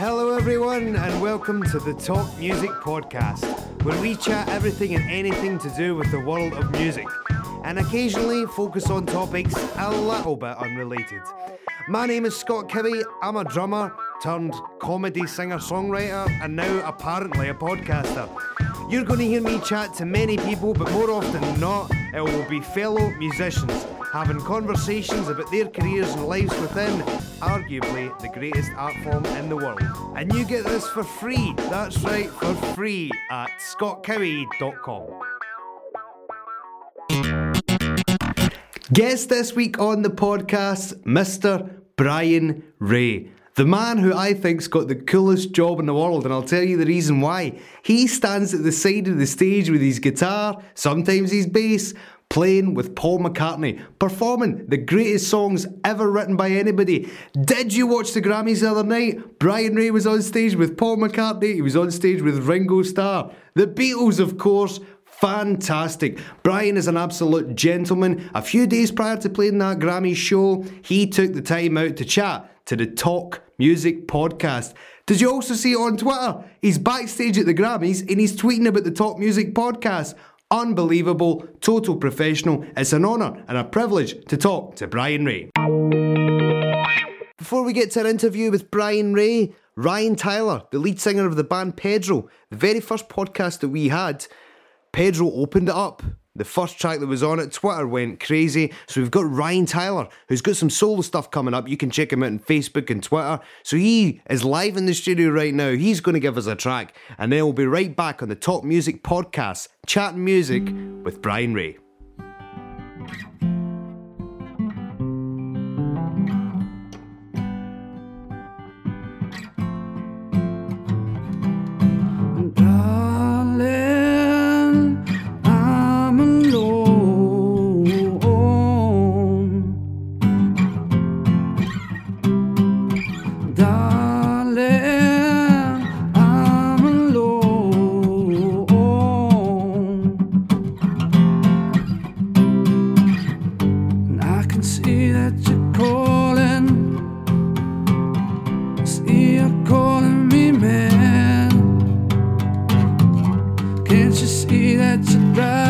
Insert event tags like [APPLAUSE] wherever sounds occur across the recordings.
Hello, everyone, and welcome to the Talk Music Podcast, where we chat everything and anything to do with the world of music, and occasionally focus on topics a little bit unrelated. My name is Scott Kibby. I'm a drummer turned comedy singer songwriter, and now apparently a podcaster. You're going to hear me chat to many people, but more often than not, it will be fellow musicians having conversations about their careers and lives within arguably the greatest art form in the world. And you get this for free. That's right, for free at scottcowie.com. Guest this week on the podcast, Mr. Brian Ray. The man who I think's got the coolest job in the world, and I'll tell you the reason why. He stands at the side of the stage with his guitar, sometimes his bass, playing with Paul McCartney, performing the greatest songs ever written by anybody. Did you watch the Grammys the other night? Brian Ray was on stage with Paul McCartney, he was on stage with Ringo Starr. The Beatles, of course. Fantastic. Brian is an absolute gentleman. A few days prior to playing that Grammy show, he took the time out to chat to the Talk Music podcast. Did you also see it on Twitter? He's backstage at the Grammys and he's tweeting about the Talk Music podcast. Unbelievable, total professional. It's an honour and a privilege to talk to Brian Ray. Before we get to our interview with Brian Ray, Ryan Tyler, the lead singer of the band Pedro, the very first podcast that we had, Pedro opened it up. The first track that was on it, Twitter went crazy. So we've got Ryan Tyler, who's got some solo stuff coming up. You can check him out on Facebook and Twitter. So he is live in the studio right now. He's going to give us a track. And then we'll be right back on the Talk Music podcast, chatting music with Brian Ray. That you're driving?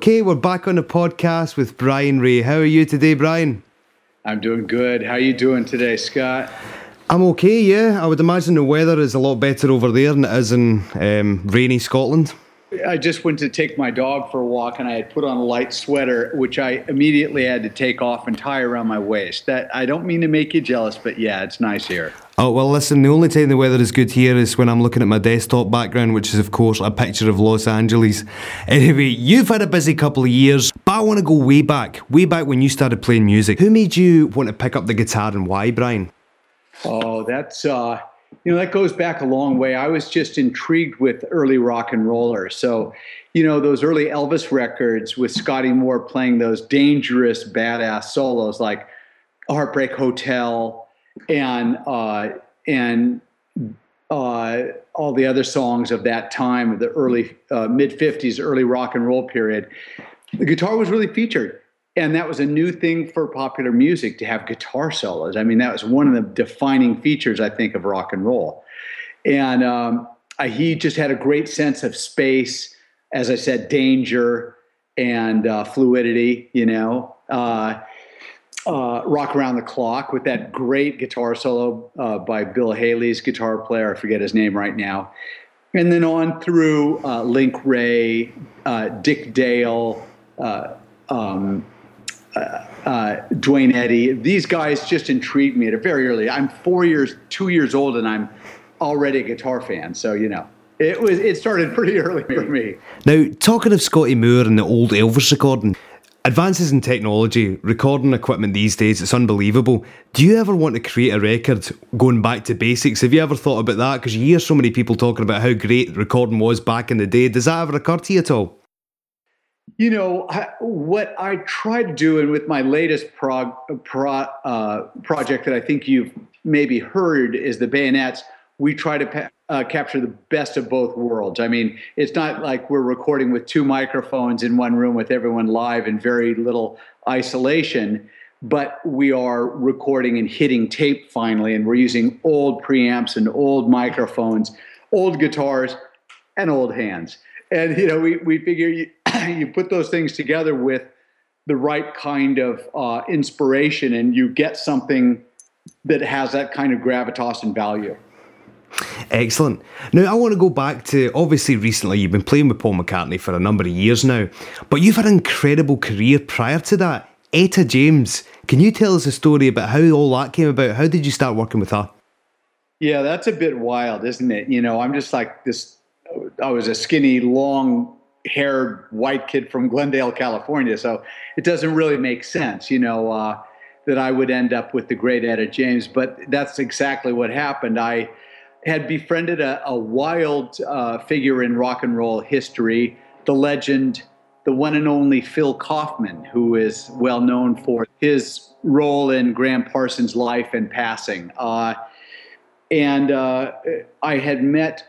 Okay, we're back on the podcast with Brian Ray. How are you today, Brian? I'm doing good. How are you doing today, Scott? I'm okay, yeah. I would imagine the weather is a lot better over there than it is in um, rainy Scotland. I just went to take my dog for a walk and I had put on a light sweater, which I immediately had to take off and tie around my waist. That I don't mean to make you jealous, but yeah, it's nice here. Oh, well, listen, the only time the weather is good here is when I'm looking at my desktop background, which is, of course, a picture of Los Angeles. Anyway, you've had a busy couple of years, but I want to go way back, way back when you started playing music. Who made you want to pick up the guitar and why, Brian? Oh, that's uh, you know that goes back a long way. I was just intrigued with early rock and rollers. So, you know, those early Elvis records with Scotty Moore playing those dangerous, badass solos like Heartbreak Hotel and uh, and uh, all the other songs of that time, of the early uh, mid '50s, early rock and roll period. The guitar was really featured and that was a new thing for popular music to have guitar solos. I mean, that was one of the defining features, I think, of rock and roll. And um, I, he just had a great sense of space, as I said, danger and uh, fluidity. You know, uh, uh, rock around the clock with that great guitar solo uh, by Bill Haley's guitar player. I forget his name right now. And then on through uh, Link Wray, uh, Dick Dale. Um, uh, uh, Duane Eddy. These guys just intrigued me at a very early. I'm four years, two years old, and I'm already a guitar fan. So you know, it was it started pretty [LAUGHS] early for me. Now, talking of Scotty Moore and the old Elvis recording. Advances in technology, recording equipment these days, it's unbelievable. Do you ever want to create a record going back to basics? Have you ever thought about that? Because you hear so many people talking about how great recording was back in the day. Does that ever occur to you at all? You know what I try to do, and with my latest prog, pro, uh, project that I think you've maybe heard is the Bayonets. We try to uh, capture the best of both worlds. I mean, it's not like we're recording with two microphones in one room with everyone live in very little isolation, but we are recording and hitting tape finally, and we're using old preamps and old microphones, old guitars, and old hands. And you know, we we figure [COUGHS] you, put those things together with the right kind of uh, inspiration, and you get something that has that kind of gravitas and value. Excellent. Now, I want to go back to obviously recently you've been playing with Paul McCartney for a number of years now, but you've had an incredible career prior to that. Etta James, can you tell us a story about how all that came about? How did you start working with her? Yeah, that's a bit wild, isn't it? You know, I'm just like this. I was a skinny, long haired white kid from Glendale, California. So it doesn't really make sense, you know, uh, that I would end up with the great Etta James. But that's exactly what happened. I had befriended a, a wild uh, figure in rock and roll history, the legend, the one and only Phil Kaufman, who is well known for his role in Gram Parsons' life and passing. Uh, and uh, I had met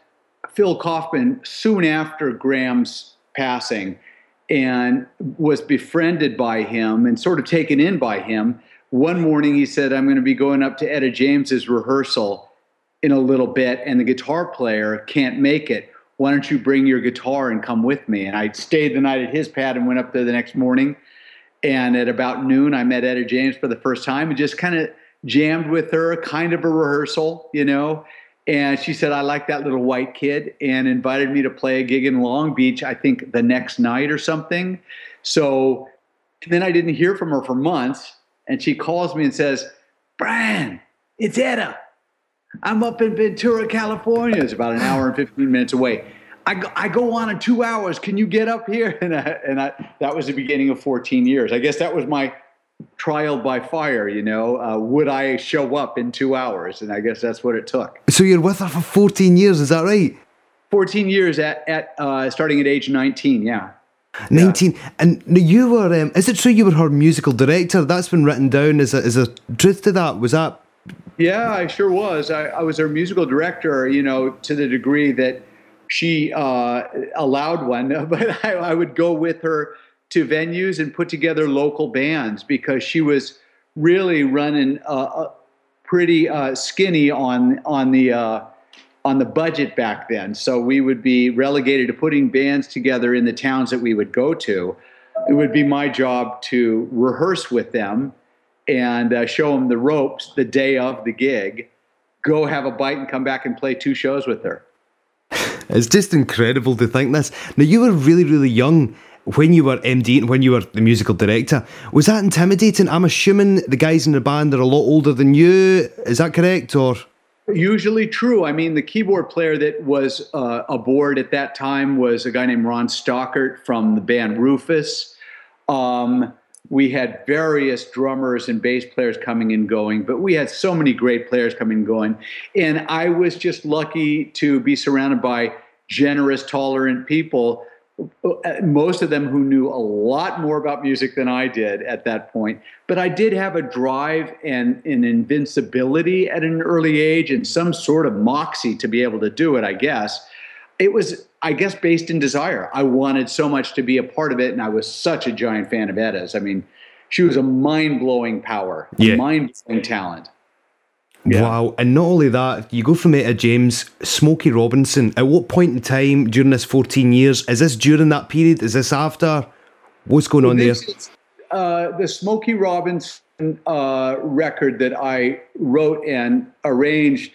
Phil Kaufman soon after Gram's passing and was befriended by him and sort of taken in by him. One morning he said, I'm going to be going up to Etta James's rehearsal in a little bit, and the guitar player can't make it. Why don't you bring your guitar and come with me? And I stayed the night at his pad and went up there the next morning. And at about noon, I met Etta James for the first time and just kind of jammed with her, kind of a rehearsal, you know. And she said, I like that little white kid, and invited me to play a gig in Long Beach, I think the next night or something. So then I didn't hear from her for months. And she calls me and says, Brian, it's Etta. I'm up in Ventura, California. It's about an hour and 15 minutes away. I go, I go on in two hours. Can you get up here? [LAUGHS] And, I, and I, that was the beginning of 14 years. I guess that was my trial by fire, you know. Uh, would I show up in two hours? And I guess that's what it took. So you're with her for 14 years, is that right? 14 years at, at uh, starting at age 19, yeah. 19 yeah. and you were um, is it true you were her musical director that's been written down is a, is a truth to that was that yeah i sure was i, I was her musical director you know to the degree that she uh, allowed one [LAUGHS] but I, I would go with her to venues and put together local bands because she was really running uh, pretty uh, skinny on on the uh, on the budget back then. So we would be relegated to putting bands together in the towns that we would go to. it would be my job to rehearse with them and uh, show them the ropes the day of the gig, go have a bite and come back and play two shows with her. It's just incredible to think this. Now, you were really, really young when you were MD and when you were the musical director. Was that intimidating? I'm assuming the guys in the band are a lot older than you. Is that correct? Or usually true. I mean, the keyboard player that was uh, aboard at that time was a guy named Ron Stockert from the band Rufus. Um, we had various drummers and bass players coming and going, but we had so many great players coming and going. And I was just lucky to be surrounded by generous, tolerant people most of them who knew a lot more about music than I did at that point. But I did have a drive and an invincibility at an early age and some sort of moxie to be able to do it, I guess. It was, I guess, based in desire. I wanted so much to be a part of it, and I was such a giant fan of Etta's. I mean, she was a mind blowing power, yeah. mind blowing talent. Yeah. Wow. And not only that, you go from Etta James, Smokey Robinson. At what point in time during this 14 years? Is this during that period? Is this after? What's going well, on there? Uh, the Smokey Robinson uh, record that I wrote and arranged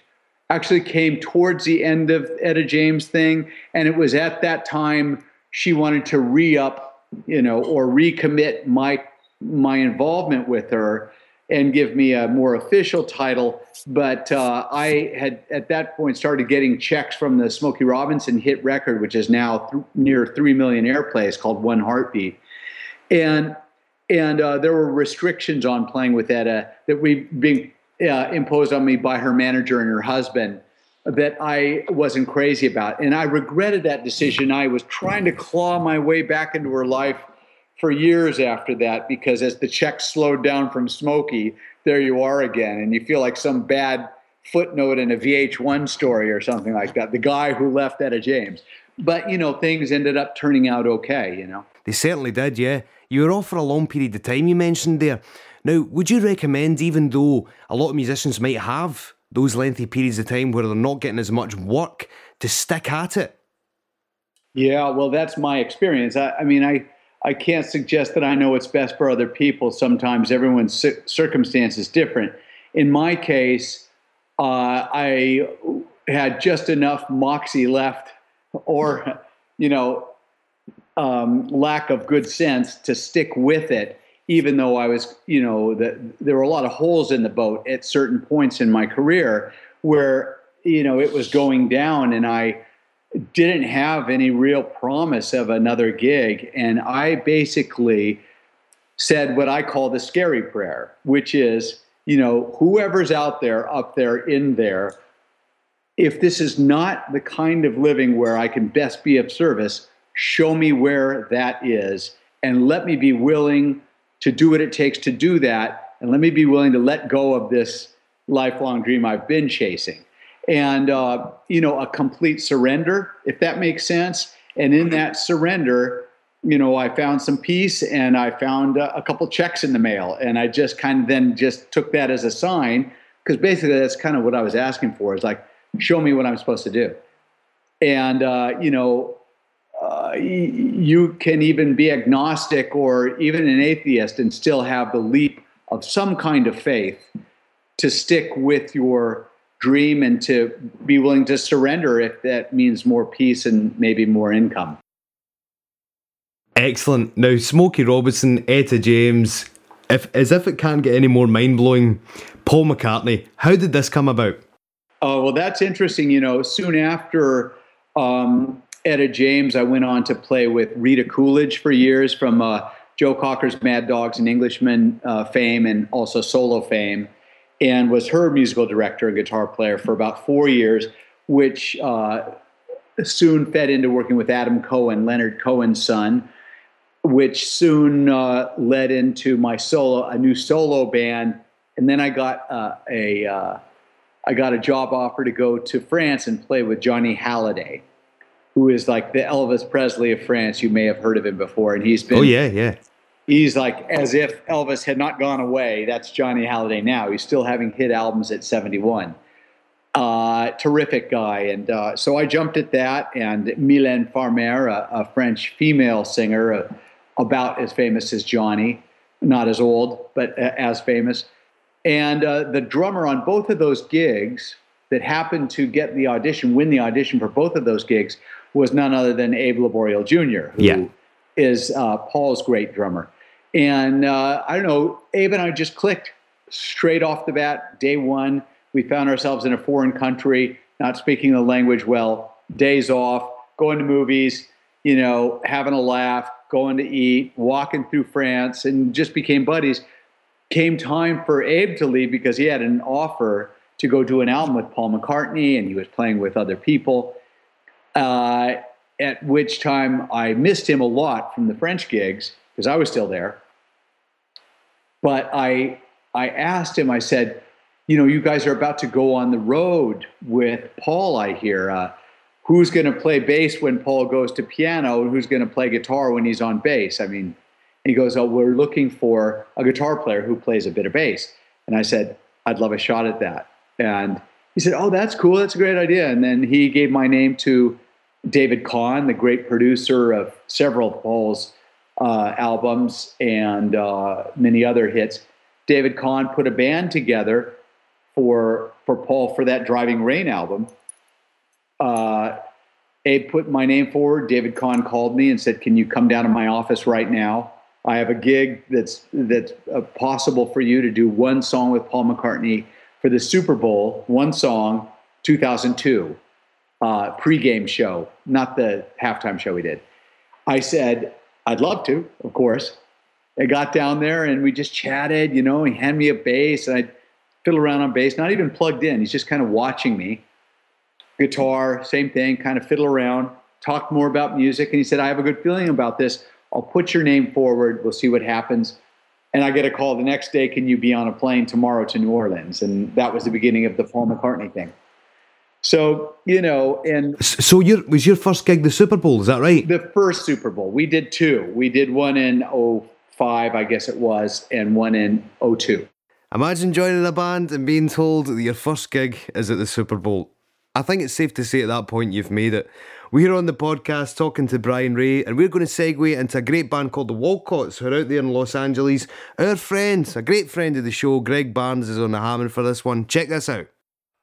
actually came towards the end of Etta James thing. And it was at that time she wanted to re up, you know, or recommit my my involvement with her and give me a more official title. But uh, I had at that point started getting checks from the Smokey Robinson hit record, which is now th- near three million airplays, called One Heartbeat, and and uh, there were restrictions on playing with Etta that we being uh, imposed on me by her manager and her husband that I wasn't crazy about, and I regretted that decision. I was trying to claw my way back into her life for years after that because as the checks slowed down from Smokey, there you are again, and you feel like some bad footnote in a VH1 story or something like that. The guy who left Etta James. But you know, things ended up turning out okay. You know, they certainly did. Yeah, you were off for a long period of time. You mentioned there. Now, would you recommend, even though a lot of musicians might have those lengthy periods of time where they're not getting as much work, to stick at it? Yeah, well, that's my experience. I, I mean, I I can't suggest that I know what's best for other people. Sometimes everyone's circumstance is different. In my case, uh, I had just enough moxie left, or you know, um, lack of good sense to stick with it. Even though I was, you know, the, there were a lot of holes in the boat at certain points in my career where you know it was going down, and I didn't have any real promise of another gig. And I basically said what I call the scary prayer, which is, you know, whoever's out there, up there, in there, if this is not the kind of living where I can best be of service, show me where that is and let me be willing to do what it takes to do that. And let me be willing to let go of this lifelong dream I've been chasing and uh, you know a complete surrender if that makes sense. And in that surrender you know i found some peace and i found a, a couple checks in the mail. And i just kind of then just took that as a sign because basically that's kind of what i was asking for is like show me what i'm supposed to do. And uh, you know uh, you can even be agnostic or even an atheist and still have the leap of some kind of faith to stick with your dream and to be willing to surrender if that means more peace and maybe more income. Excellent. Now, Smokey Robinson, Etta James, if as if it can't get any more mind blowing, Paul McCartney. How did this come about? Oh well, that's interesting. You know, soon after um, Etta James, I went on to play with Rita Coolidge for years from uh, Joe Cocker's Mad Dogs and Englishmen uh, fame and also solo fame and was her musical director and guitar player for about four years, which uh, soon fed into working with Adam Cohen, Leonard Cohen's son, which soon uh, led into my solo, a new solo band. And then I got uh, a, uh, I got a job offer to go to France and play with Johnny Hallyday, who is like the Elvis Presley of France. You may have heard of him before, and he's been oh yeah yeah he's like as if Elvis had not gone away. That's Johnny Hallyday now. He's still having hit albums at 71. Uh, terrific guy. And uh, so I jumped at that. And Mylène Farmer, a, a French female singer, uh, about as famous as Johnny, not as old, but as famous. And uh, the drummer on both of those gigs that happened to get the audition, win the audition for both of those gigs, was none other than Abe Laboriel Jr., who Yeah. is uh, Paul's great drummer. And uh, I don't know, Abe and I just clicked straight off the bat, day one. We found ourselves in a foreign country, not speaking the language well, days off, going to movies, you know, having a laugh, going to eat, walking through France, and just became buddies. Came time for Abe to leave because he had an offer to go do an album with Paul McCartney, and he was playing with other people. Uh, at which time I missed him a lot from the French gigs because I was still there. But I I asked him. I said, you know, you guys are about to go on the road with Paul. I hear. Uh, who's going to play bass when Paul goes to piano, and who's going to play guitar when he's on bass? I mean, he goes, oh, we're looking for a guitar player who plays a bit of bass. And I said, I'd love a shot at that. And he said, oh, that's cool. That's a great idea. And then he gave my name to David Kahne, the great producer of several of Paul's uh, albums and uh, many other hits. David Kahne put a band together for for Paul for that Driving Rain album. Uh, Abe put my name forward. David Kahne called me and said, "Can you come down to my office right now? I have a gig that's that's uh, possible for you to do one song with Paul McCartney for the Super Bowl. One song, 2002." uh, pregame show, not the halftime show we did. I said, I'd love to, of course. I got down there and we just chatted, you know, he handed me a bass and I fiddle around on bass, not even plugged in. He's just kind of watching me. Guitar, same thing, kind of fiddle around, talk more about music. And he said, I have a good feeling about this. I'll put your name forward. We'll see what happens. And I get a call the next day, can you be on a plane tomorrow to New Orleans? And that was the beginning of the Paul McCartney thing. So, you know, and So your was your first gig the Super Bowl? Is that right? the first Super Bowl, we did two. We did one in 05, I guess it was, and one in 02. Imagine joining a band and being told that your first gig is at the Super Bowl. I think it's safe to say at that point you've made it. We're on the podcast talking to Brian Ray, and we're going to segue into a great band called the Walcotts, who are out there in Los Angeles. Our friend, a great friend of the show, Greg Barnes, is on the hammer for this one. Check this out.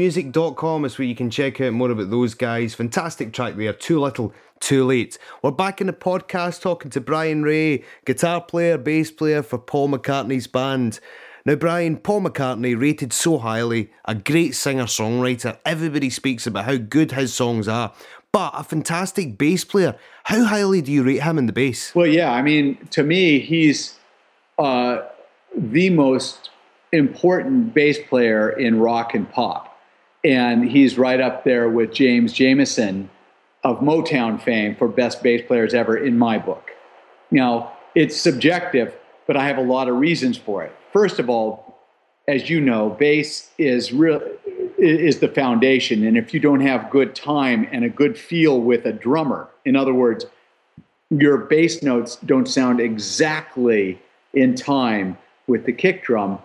WalcottsMusic.com is where you can check out more about those guys. Fantastic track there, Too Little, Too Late. We're back in the podcast talking to Brian Ray, guitar player, bass player for Paul McCartney's band. Now, Brian, Paul McCartney rated so highly, a great singer songwriter. Everybody speaks about how good his songs are, but a fantastic bass player. How highly do you rate him in the bass? Well, yeah, I mean, to me, he's uh, the most important bass player in rock and pop. And he's right up there with James Jamerson of Motown fame for best bass players ever in my book. Now, it's subjective, but I have a lot of reasons for it. First of all, as you know, bass is real is the foundation. And if you don't have good time and a good feel with a drummer, in other words, your bass notes don't sound exactly in time with the kick drum,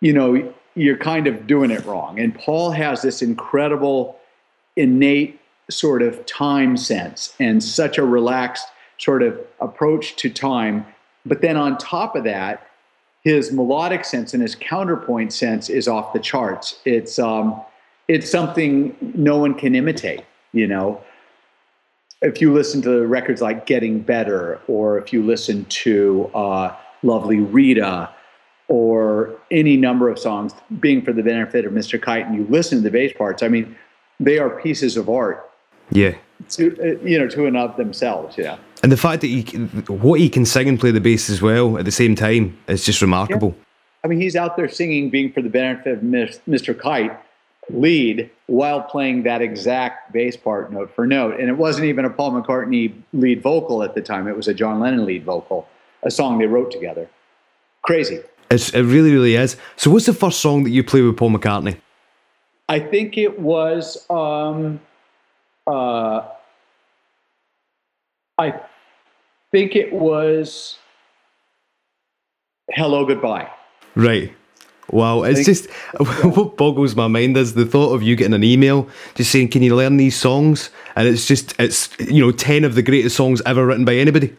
you know, you're kind of doing it wrong. And Paul has this incredible, innate sort of time sense and such a relaxed sort of approach to time. But then on top of that, his melodic sense and his counterpoint sense is off the charts. It's um, it's something no one can imitate. You know, if you listen to records like Getting Better, or if you listen to uh, Lovely Rita, or any number of songs, being for the benefit of Mr. Kite, and you listen to the bass parts, I mean, they are pieces of art Yeah. to uh, you know to and of themselves. Yeah. And the fact that he, what he can sing and play the bass as well at the same time is just remarkable. I mean, he's out there singing, being for the benefit of Mr. Kite, lead while playing that exact bass part note for note. And it wasn't even a Paul McCartney lead vocal at the time, it was a John Lennon lead vocal, a song they wrote together. Crazy. It's, it really, really is. So, what's the first song that you play with Paul McCartney? I think it was, um, uh, I think it was Hello Goodbye. Right. Wow, it's think- just [LAUGHS] [LAUGHS] what boggles my mind is the thought of you getting an email just saying, "Can you learn these songs?" And it's just it's you know ten of the greatest songs ever written by anybody.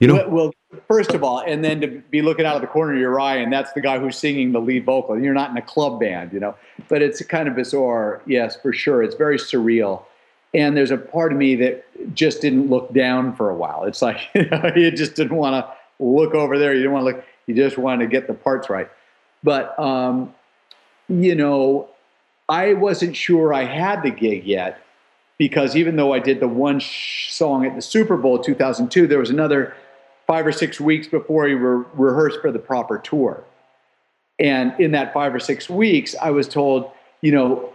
You know, Well, first of all, and then to be looking out of the corner of your eye, and that's the guy who's singing the lead vocal. You're not in a club band, you know. But it's kind of bizarre, yes, for sure. It's very surreal. And there's a part of me that just didn't look down for a while. It's like [LAUGHS] you, know, you just didn't want to look over there. You didn't want to look. You just wanted to get the parts right. But um, you know, I wasn't sure I had the gig yet because even though I did the one sh- song at the Super Bowl 2002, there was another five or six weeks before we were rehearsed for the proper tour. And in that five or six weeks, I was told, you know,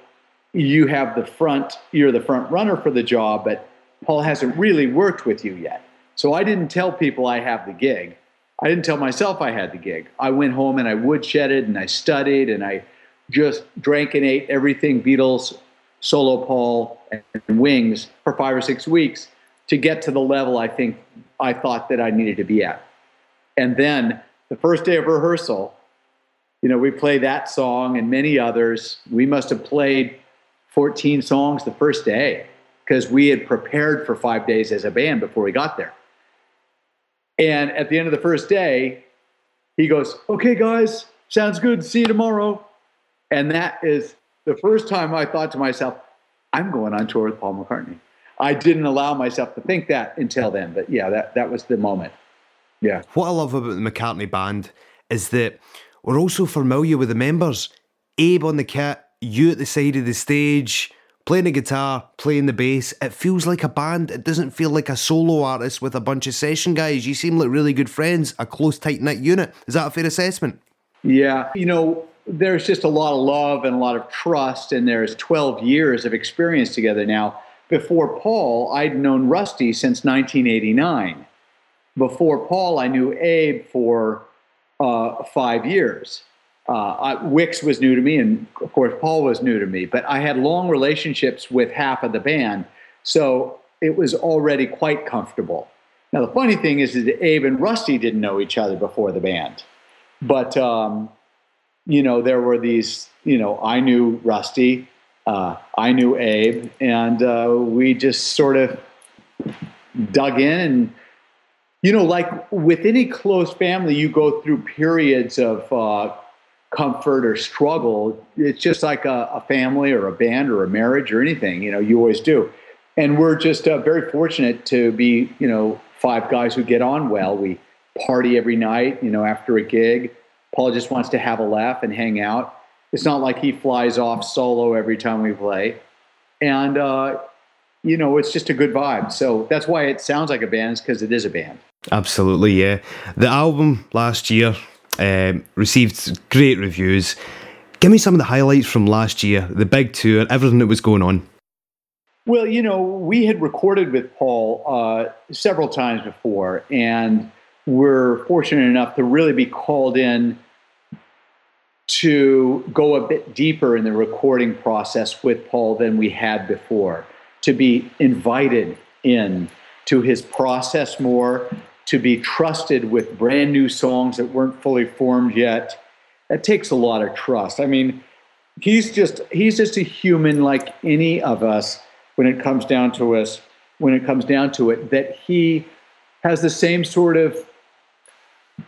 you have the front, you're the front runner for the job, but Paul hasn't really worked with you yet. So I didn't tell people I have the gig. I didn't tell myself I had the gig. I went home and I woodshedded and I studied and I just drank and ate everything Beatles, solo Paul, and Wings for five or six weeks to get to the level I think I thought that I needed to be at. And then the first day of rehearsal, you know, we play that song and many others. We must have played 14 songs the first day because we had prepared for five days as a band before we got there. And at the end of the first day, he goes, Okay, guys, sounds good. See you tomorrow. And that is the first time I thought to myself, I'm going on tour with Paul McCartney. I didn't allow myself to think that until then. But yeah, that, that was the moment. Yeah. what I love about the McCartney band is that we're also familiar with the members. Abe on the kit, you at the side of the stage, playing the guitar, playing the bass. It feels like a band. It doesn't feel like a solo artist with a bunch of session guys. You seem like really good friends, a close, tight knit unit. Is that a fair assessment? Yeah, you know, there's just a lot of love and a lot of trust, and there's 12 years of experience together now. Before Paul, I'd known Rusty since 1989. Before Paul, I knew Abe for uh, five years. Uh, I, Wix was new to me, and of course, Paul was new to me, but I had long relationships with half of the band, so it was already quite comfortable. Now, the funny thing is that Abe and Rusty didn't know each other before the band, but um, you know, there were these, you know, I knew Rusty, uh, I knew Abe, and uh, we just sort of dug in. And, you know, like with any close family, you go through periods of uh, comfort or struggle. It's just like a, a, family or a band or a marriage or anything, you know, you always do. And we're just uh, very fortunate to be, you know, five guys who get on well. We party every night, you know, after a gig Paul just wants to have a laugh and hang out. It's not like he flies off solo every time we play. And, uh, you know, it's just a good vibe. So that's why it sounds like a band, is because it is a band. Absolutely, yeah. The album last year um, received great reviews. Give me some of the highlights from last year, the big tour, everything that was going on. Well, you know, we had recorded with Paul uh, several times before, and we're fortunate enough to really be called in to go a bit deeper in the recording process with Paul than we had before, to be invited in to his process more, to be trusted with brand new songs that weren't fully formed yet. That takes a lot of trust. I mean, he's just he's just a human like any of us when it comes down to us when it comes down to it that he has the same sort of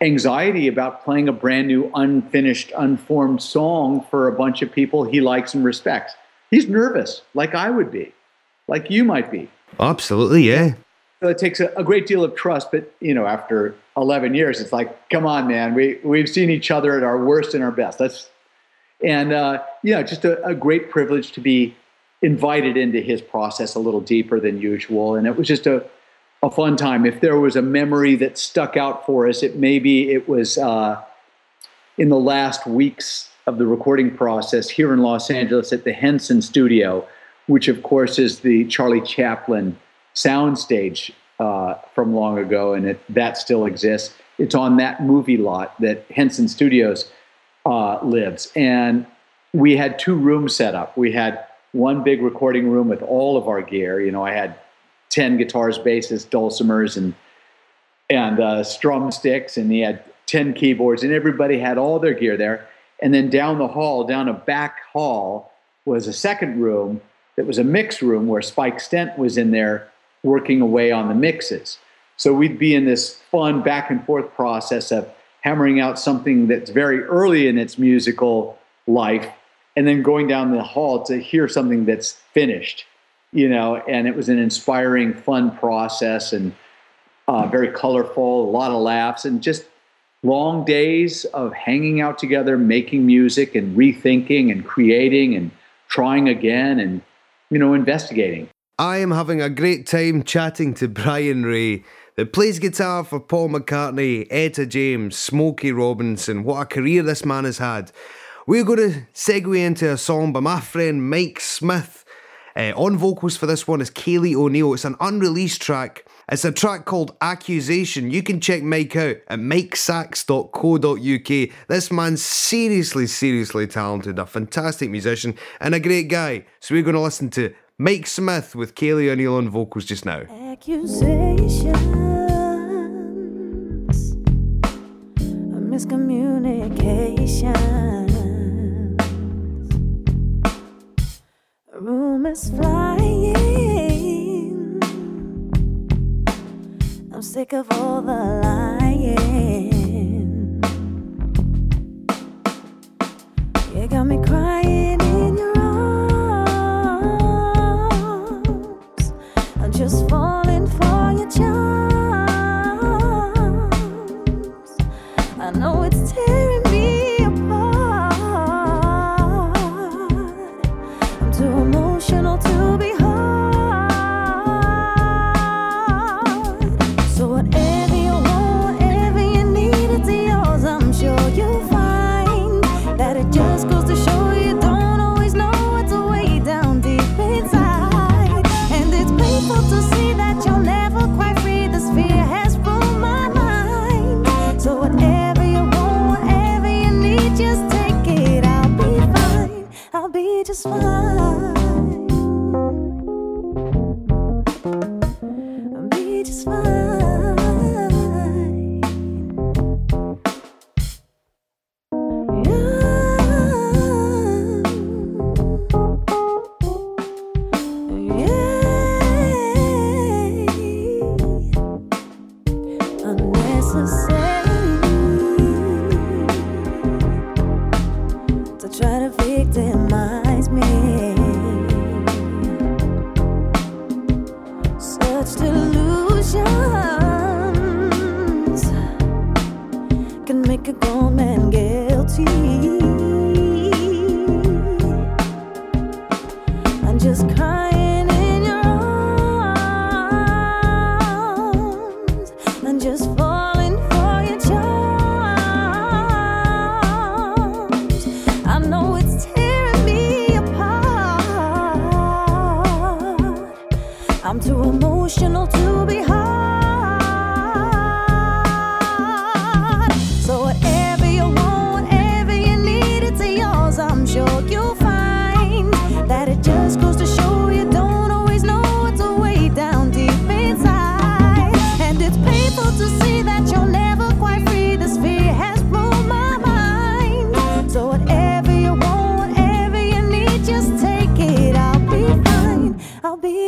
anxiety about playing a brand new, unfinished, unformed song for a bunch of people he likes and respects. He's nervous, like I would be, like you might be. Absolutely, yeah. So it takes a, a great deal of trust, but you know, after 11 years, it's like, come on, man, we we've seen each other at our worst and our best. That's and uh, yeah, just a, a great privilege to be invited into his process a little deeper than usual, and it was just a a fun time. If there was a memory that stuck out for us, it maybe it was uh, in the last weeks of the recording process here in Los Angeles at the Henson Studio, which of course is the Charlie Chaplin soundstage uh, from long ago, and it, that still exists. It's on that movie lot that Henson Studios uh, lives, and we had two rooms set up. We had one big recording room with all of our gear. You know, I had 10 guitars, basses, dulcimers, and and uh, strum sticks, and he had 10 keyboards, and everybody had all their gear there. And then down the hall, down a back hall, was a second room that was a mix room where Spike Stent was in there working away on the mixes. So we'd be in this fun back and forth process of hammering out something that's very early in its musical life and then going down the hall to hear something that's finished you know, and it was an inspiring, fun process and uh, very colorful, a lot of laughs, and just long days of hanging out together, making music and rethinking and creating and trying again and, you know, investigating. I am having a great time chatting to Brian Ray, that plays guitar for Paul McCartney, Etta James, Smokey Robinson. What a career this man has had. We're going to segue into a song by my friend Mike Smith. Uh, on vocals for this one is Kaylee O'Neill. It's an unreleased track. It's a track called Accusation. You can check Mike out at mikesax.co.uk. This man's seriously, seriously talented, a fantastic musician, and a great guy. So we're going to listen to Mike Smith with Kaylee O'Neill on vocals just now. Accusations, miscommunication. Rumors flying. I'm sick of all the lying.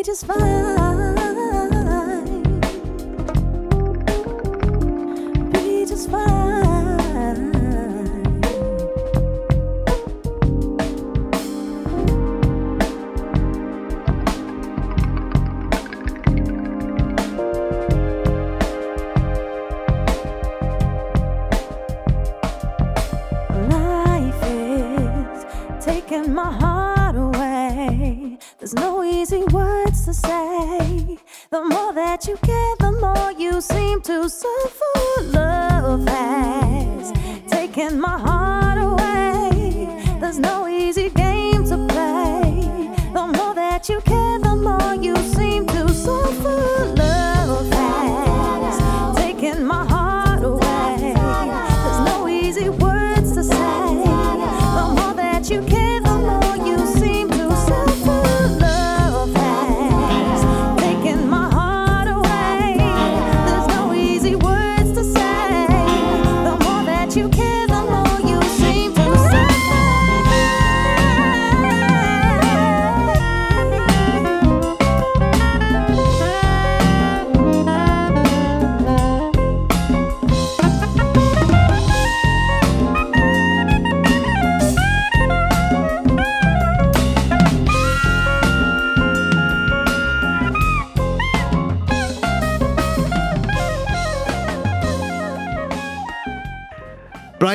Just fine.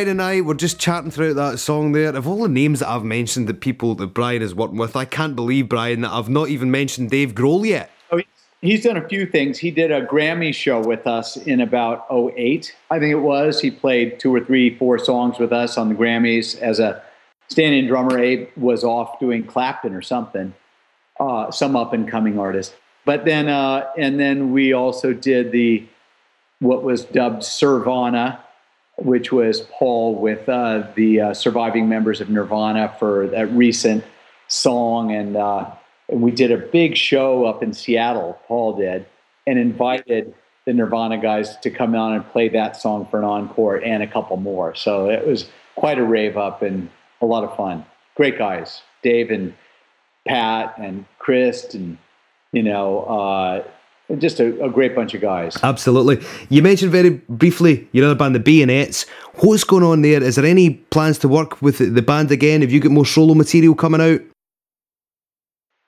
Brian and I were just chatting throughout that song there. Of all the names that I've mentioned, the people that Brian is working with, I can't believe, Brian, that I've not even mentioned Dave Grohl yet. Oh, he's- done a few things. He did a Grammy show with us in about 08, I think it was. He played two or three, four songs with us on the Grammys as a stand-in drummer. Abe was off doing Clapton or something, uh, some up-and-coming artist. But then, uh, and then we also did the what was dubbed Sirvana, which was Paul with uh, the uh, surviving members of Nirvana for that recent song. And, uh, and we did a big show up in Seattle, Paul did, and invited the Nirvana guys to come on and play that song for an encore and a couple more. So it was quite a rave up and a lot of fun. Great guys, Dave and Pat and Chris and, you know, uh, just a, a great bunch of guys. Absolutely. You mentioned very briefly your other band, the Bayonets. What's going on there? Is there any plans to work with the band again? Have you got more solo material coming out?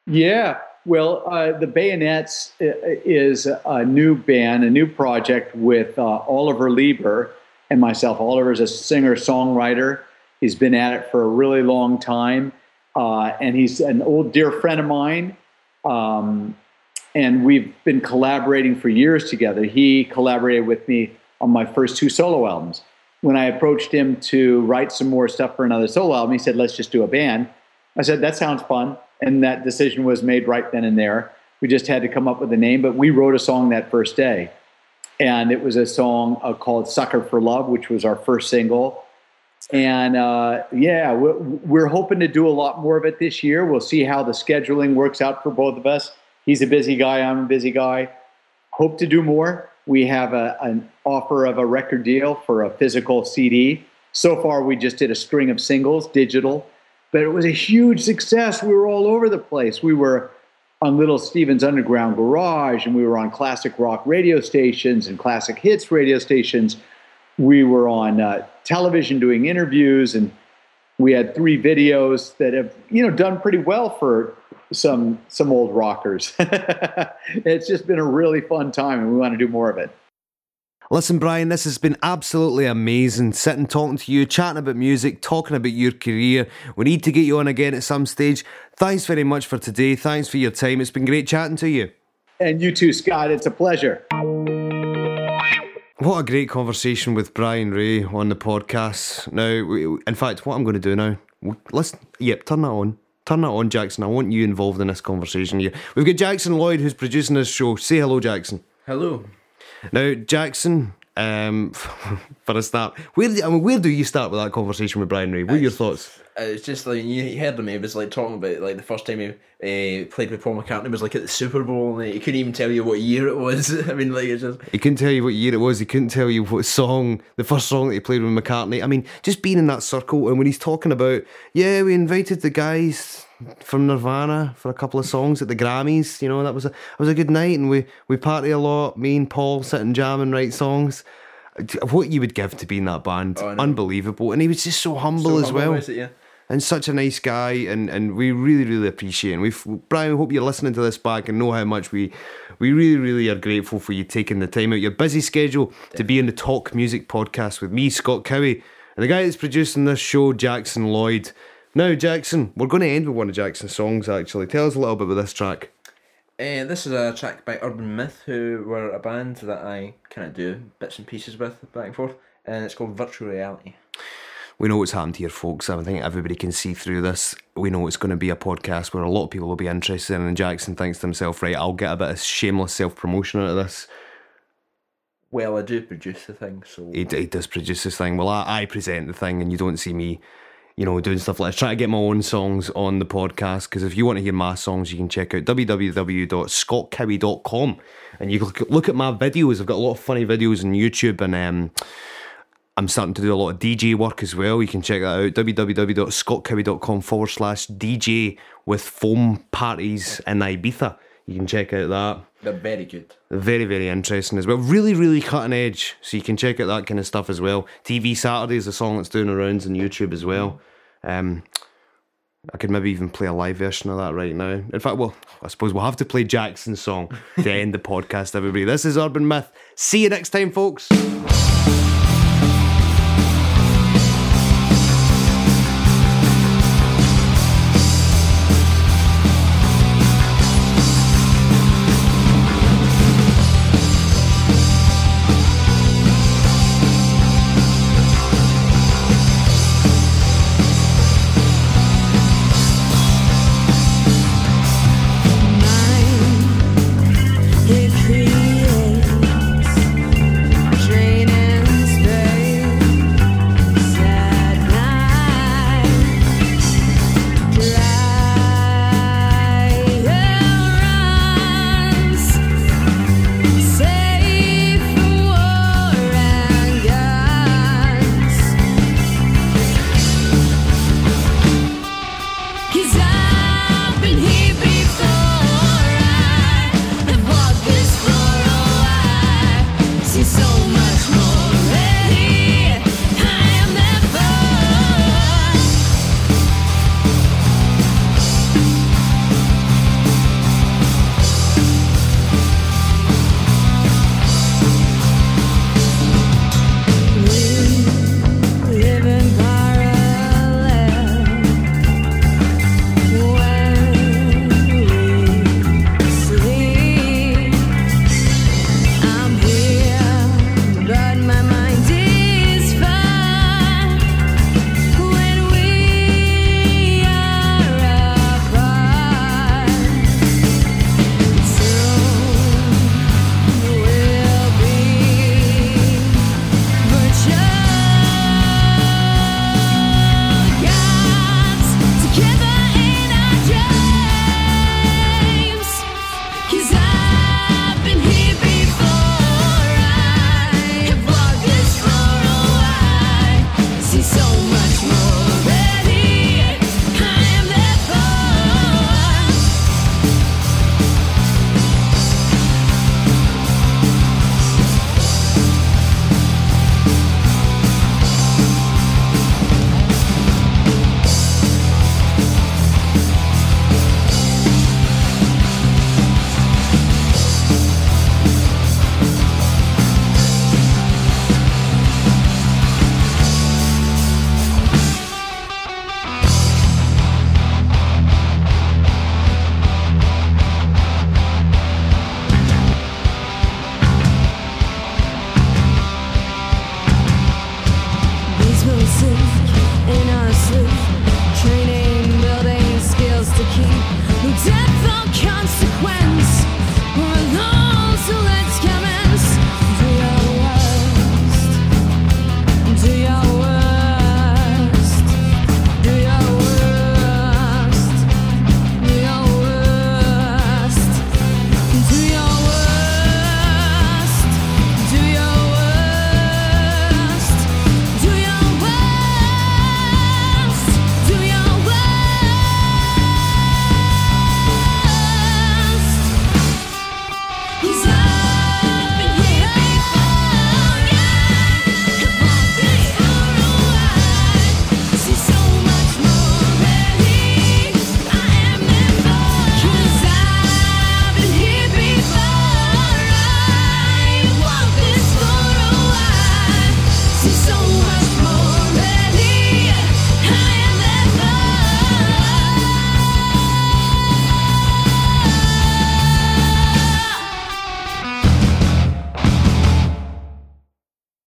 Yeah, well, uh, the Bayonets is a new band, a new project with uh, Oliver Leiber and myself. Oliver is a singer songwriter. He's been at it for a really long time, uh, and he's an old dear friend of mine. Um, and we've been collaborating for years together. He collaborated with me on my first two solo albums. When I approached him to write some more stuff for another solo album, he said, "Let's just do a band." I said, "That sounds fun," and that decision was made right then and there. We just had to come up with a name, but we wrote a song that first day, and it was a song uh, called "Sucker for Love," which was our first single. And uh, yeah, we're, we're hoping to do a lot more of it this year. We'll see how the scheduling works out for both of us. He's a busy guy. I'm a busy guy. Hope to do more. We have a, an offer of a record deal for a physical CD. So far, we just did a string of singles, digital, but it was a huge success. We were all over the place. We were on Little Steven's Underground Garage, and we were on classic rock radio stations and classic hits radio stations. We were on uh, television doing interviews, and we had three videos that have you know done pretty well for some some old rockers. [LAUGHS] it's just been a really fun time, and we want to do more of it. Listen, Brian, this has been absolutely amazing. Sitting, talking to you, chatting about music, talking about your career. We need to get you on again at some stage. Thanks very much for today. Thanks for your time. It's been great chatting to you. And you too, Scott. It's a pleasure. What a great conversation with Brian Ray on the podcast. Now, in fact, what I'm going to do now, listen, yep, turn that on. Turn that on, Jackson. I want you involved in this conversation here. We've got Jackson Lloyd who's producing this show. Say hello, Jackson. Hello. Now, Jackson, um, [LAUGHS] for a start, where, I mean, where do you start with that conversation with Brian Ray? What are your thoughts? Uh, It's just like you heard him. He was like talking about like the first time he uh, played with Paul McCartney was like at the Super Bowl, and he couldn't even tell you what year it was. [LAUGHS] I mean, like it's just He couldn't tell you what year it was. He couldn't tell you what song, the first song that he played with McCartney. I mean, just being in that circle, and when he's talking about, yeah, we invited the guys from Nirvana for a couple of songs at the Grammys. You know, that was a it was a good night, and we we party a lot. Me and Paul sit and jam and write songs. What you would give to be in that band, Oh, unbelievable. And he was just so humble so as humble, well it, yeah. And such a nice guy and and we really really appreciate him. We've brian we hope you're listening to this back and know how much we we really really are grateful for you taking the time out your busy schedule to be in the talk music podcast with me scott cowie and the guy that's producing this show jackson lloyd. Now jackson we're going to end with one of jackson's songs actually. Tell us a little bit about this track. Uh, this is a track by Urban Myth, who were a band that I kind of do bits and pieces with back and forth, and it's called Virtual Reality. We know what's happened here, folks. I think everybody can see through this. We know it's going to be a podcast where a lot of people will be interested in. And Jackson thinks to himself, right, I'll get a bit of shameless self promotion out of this. Well, I do produce the thing, so he, he does produce this thing. Well, I, I present the thing, and you don't see me, you know, doing stuff like this. Try to get my own songs on the podcast because if you want to hear my songs, you can check out www.scottcowie.com and you look, look at my videos. I've got a lot of funny videos on YouTube, and um, I'm starting to do a lot of DJ work as well. You can check that out www.scottcowie.com forward slash DJ with foam parties in Ibiza. You can check out that. they're very good. Very, very interesting as well. Really, really cutting edge. So you can check out that kind of stuff as well. TV Saturday is a song that's doing the rounds on YouTube as well. Um, I could maybe even play a live version of that right now. In fact, well, I suppose we'll have to play Jackson's song to end the [LAUGHS] podcast, everybody. This is Urban Myth. See you next time, folks.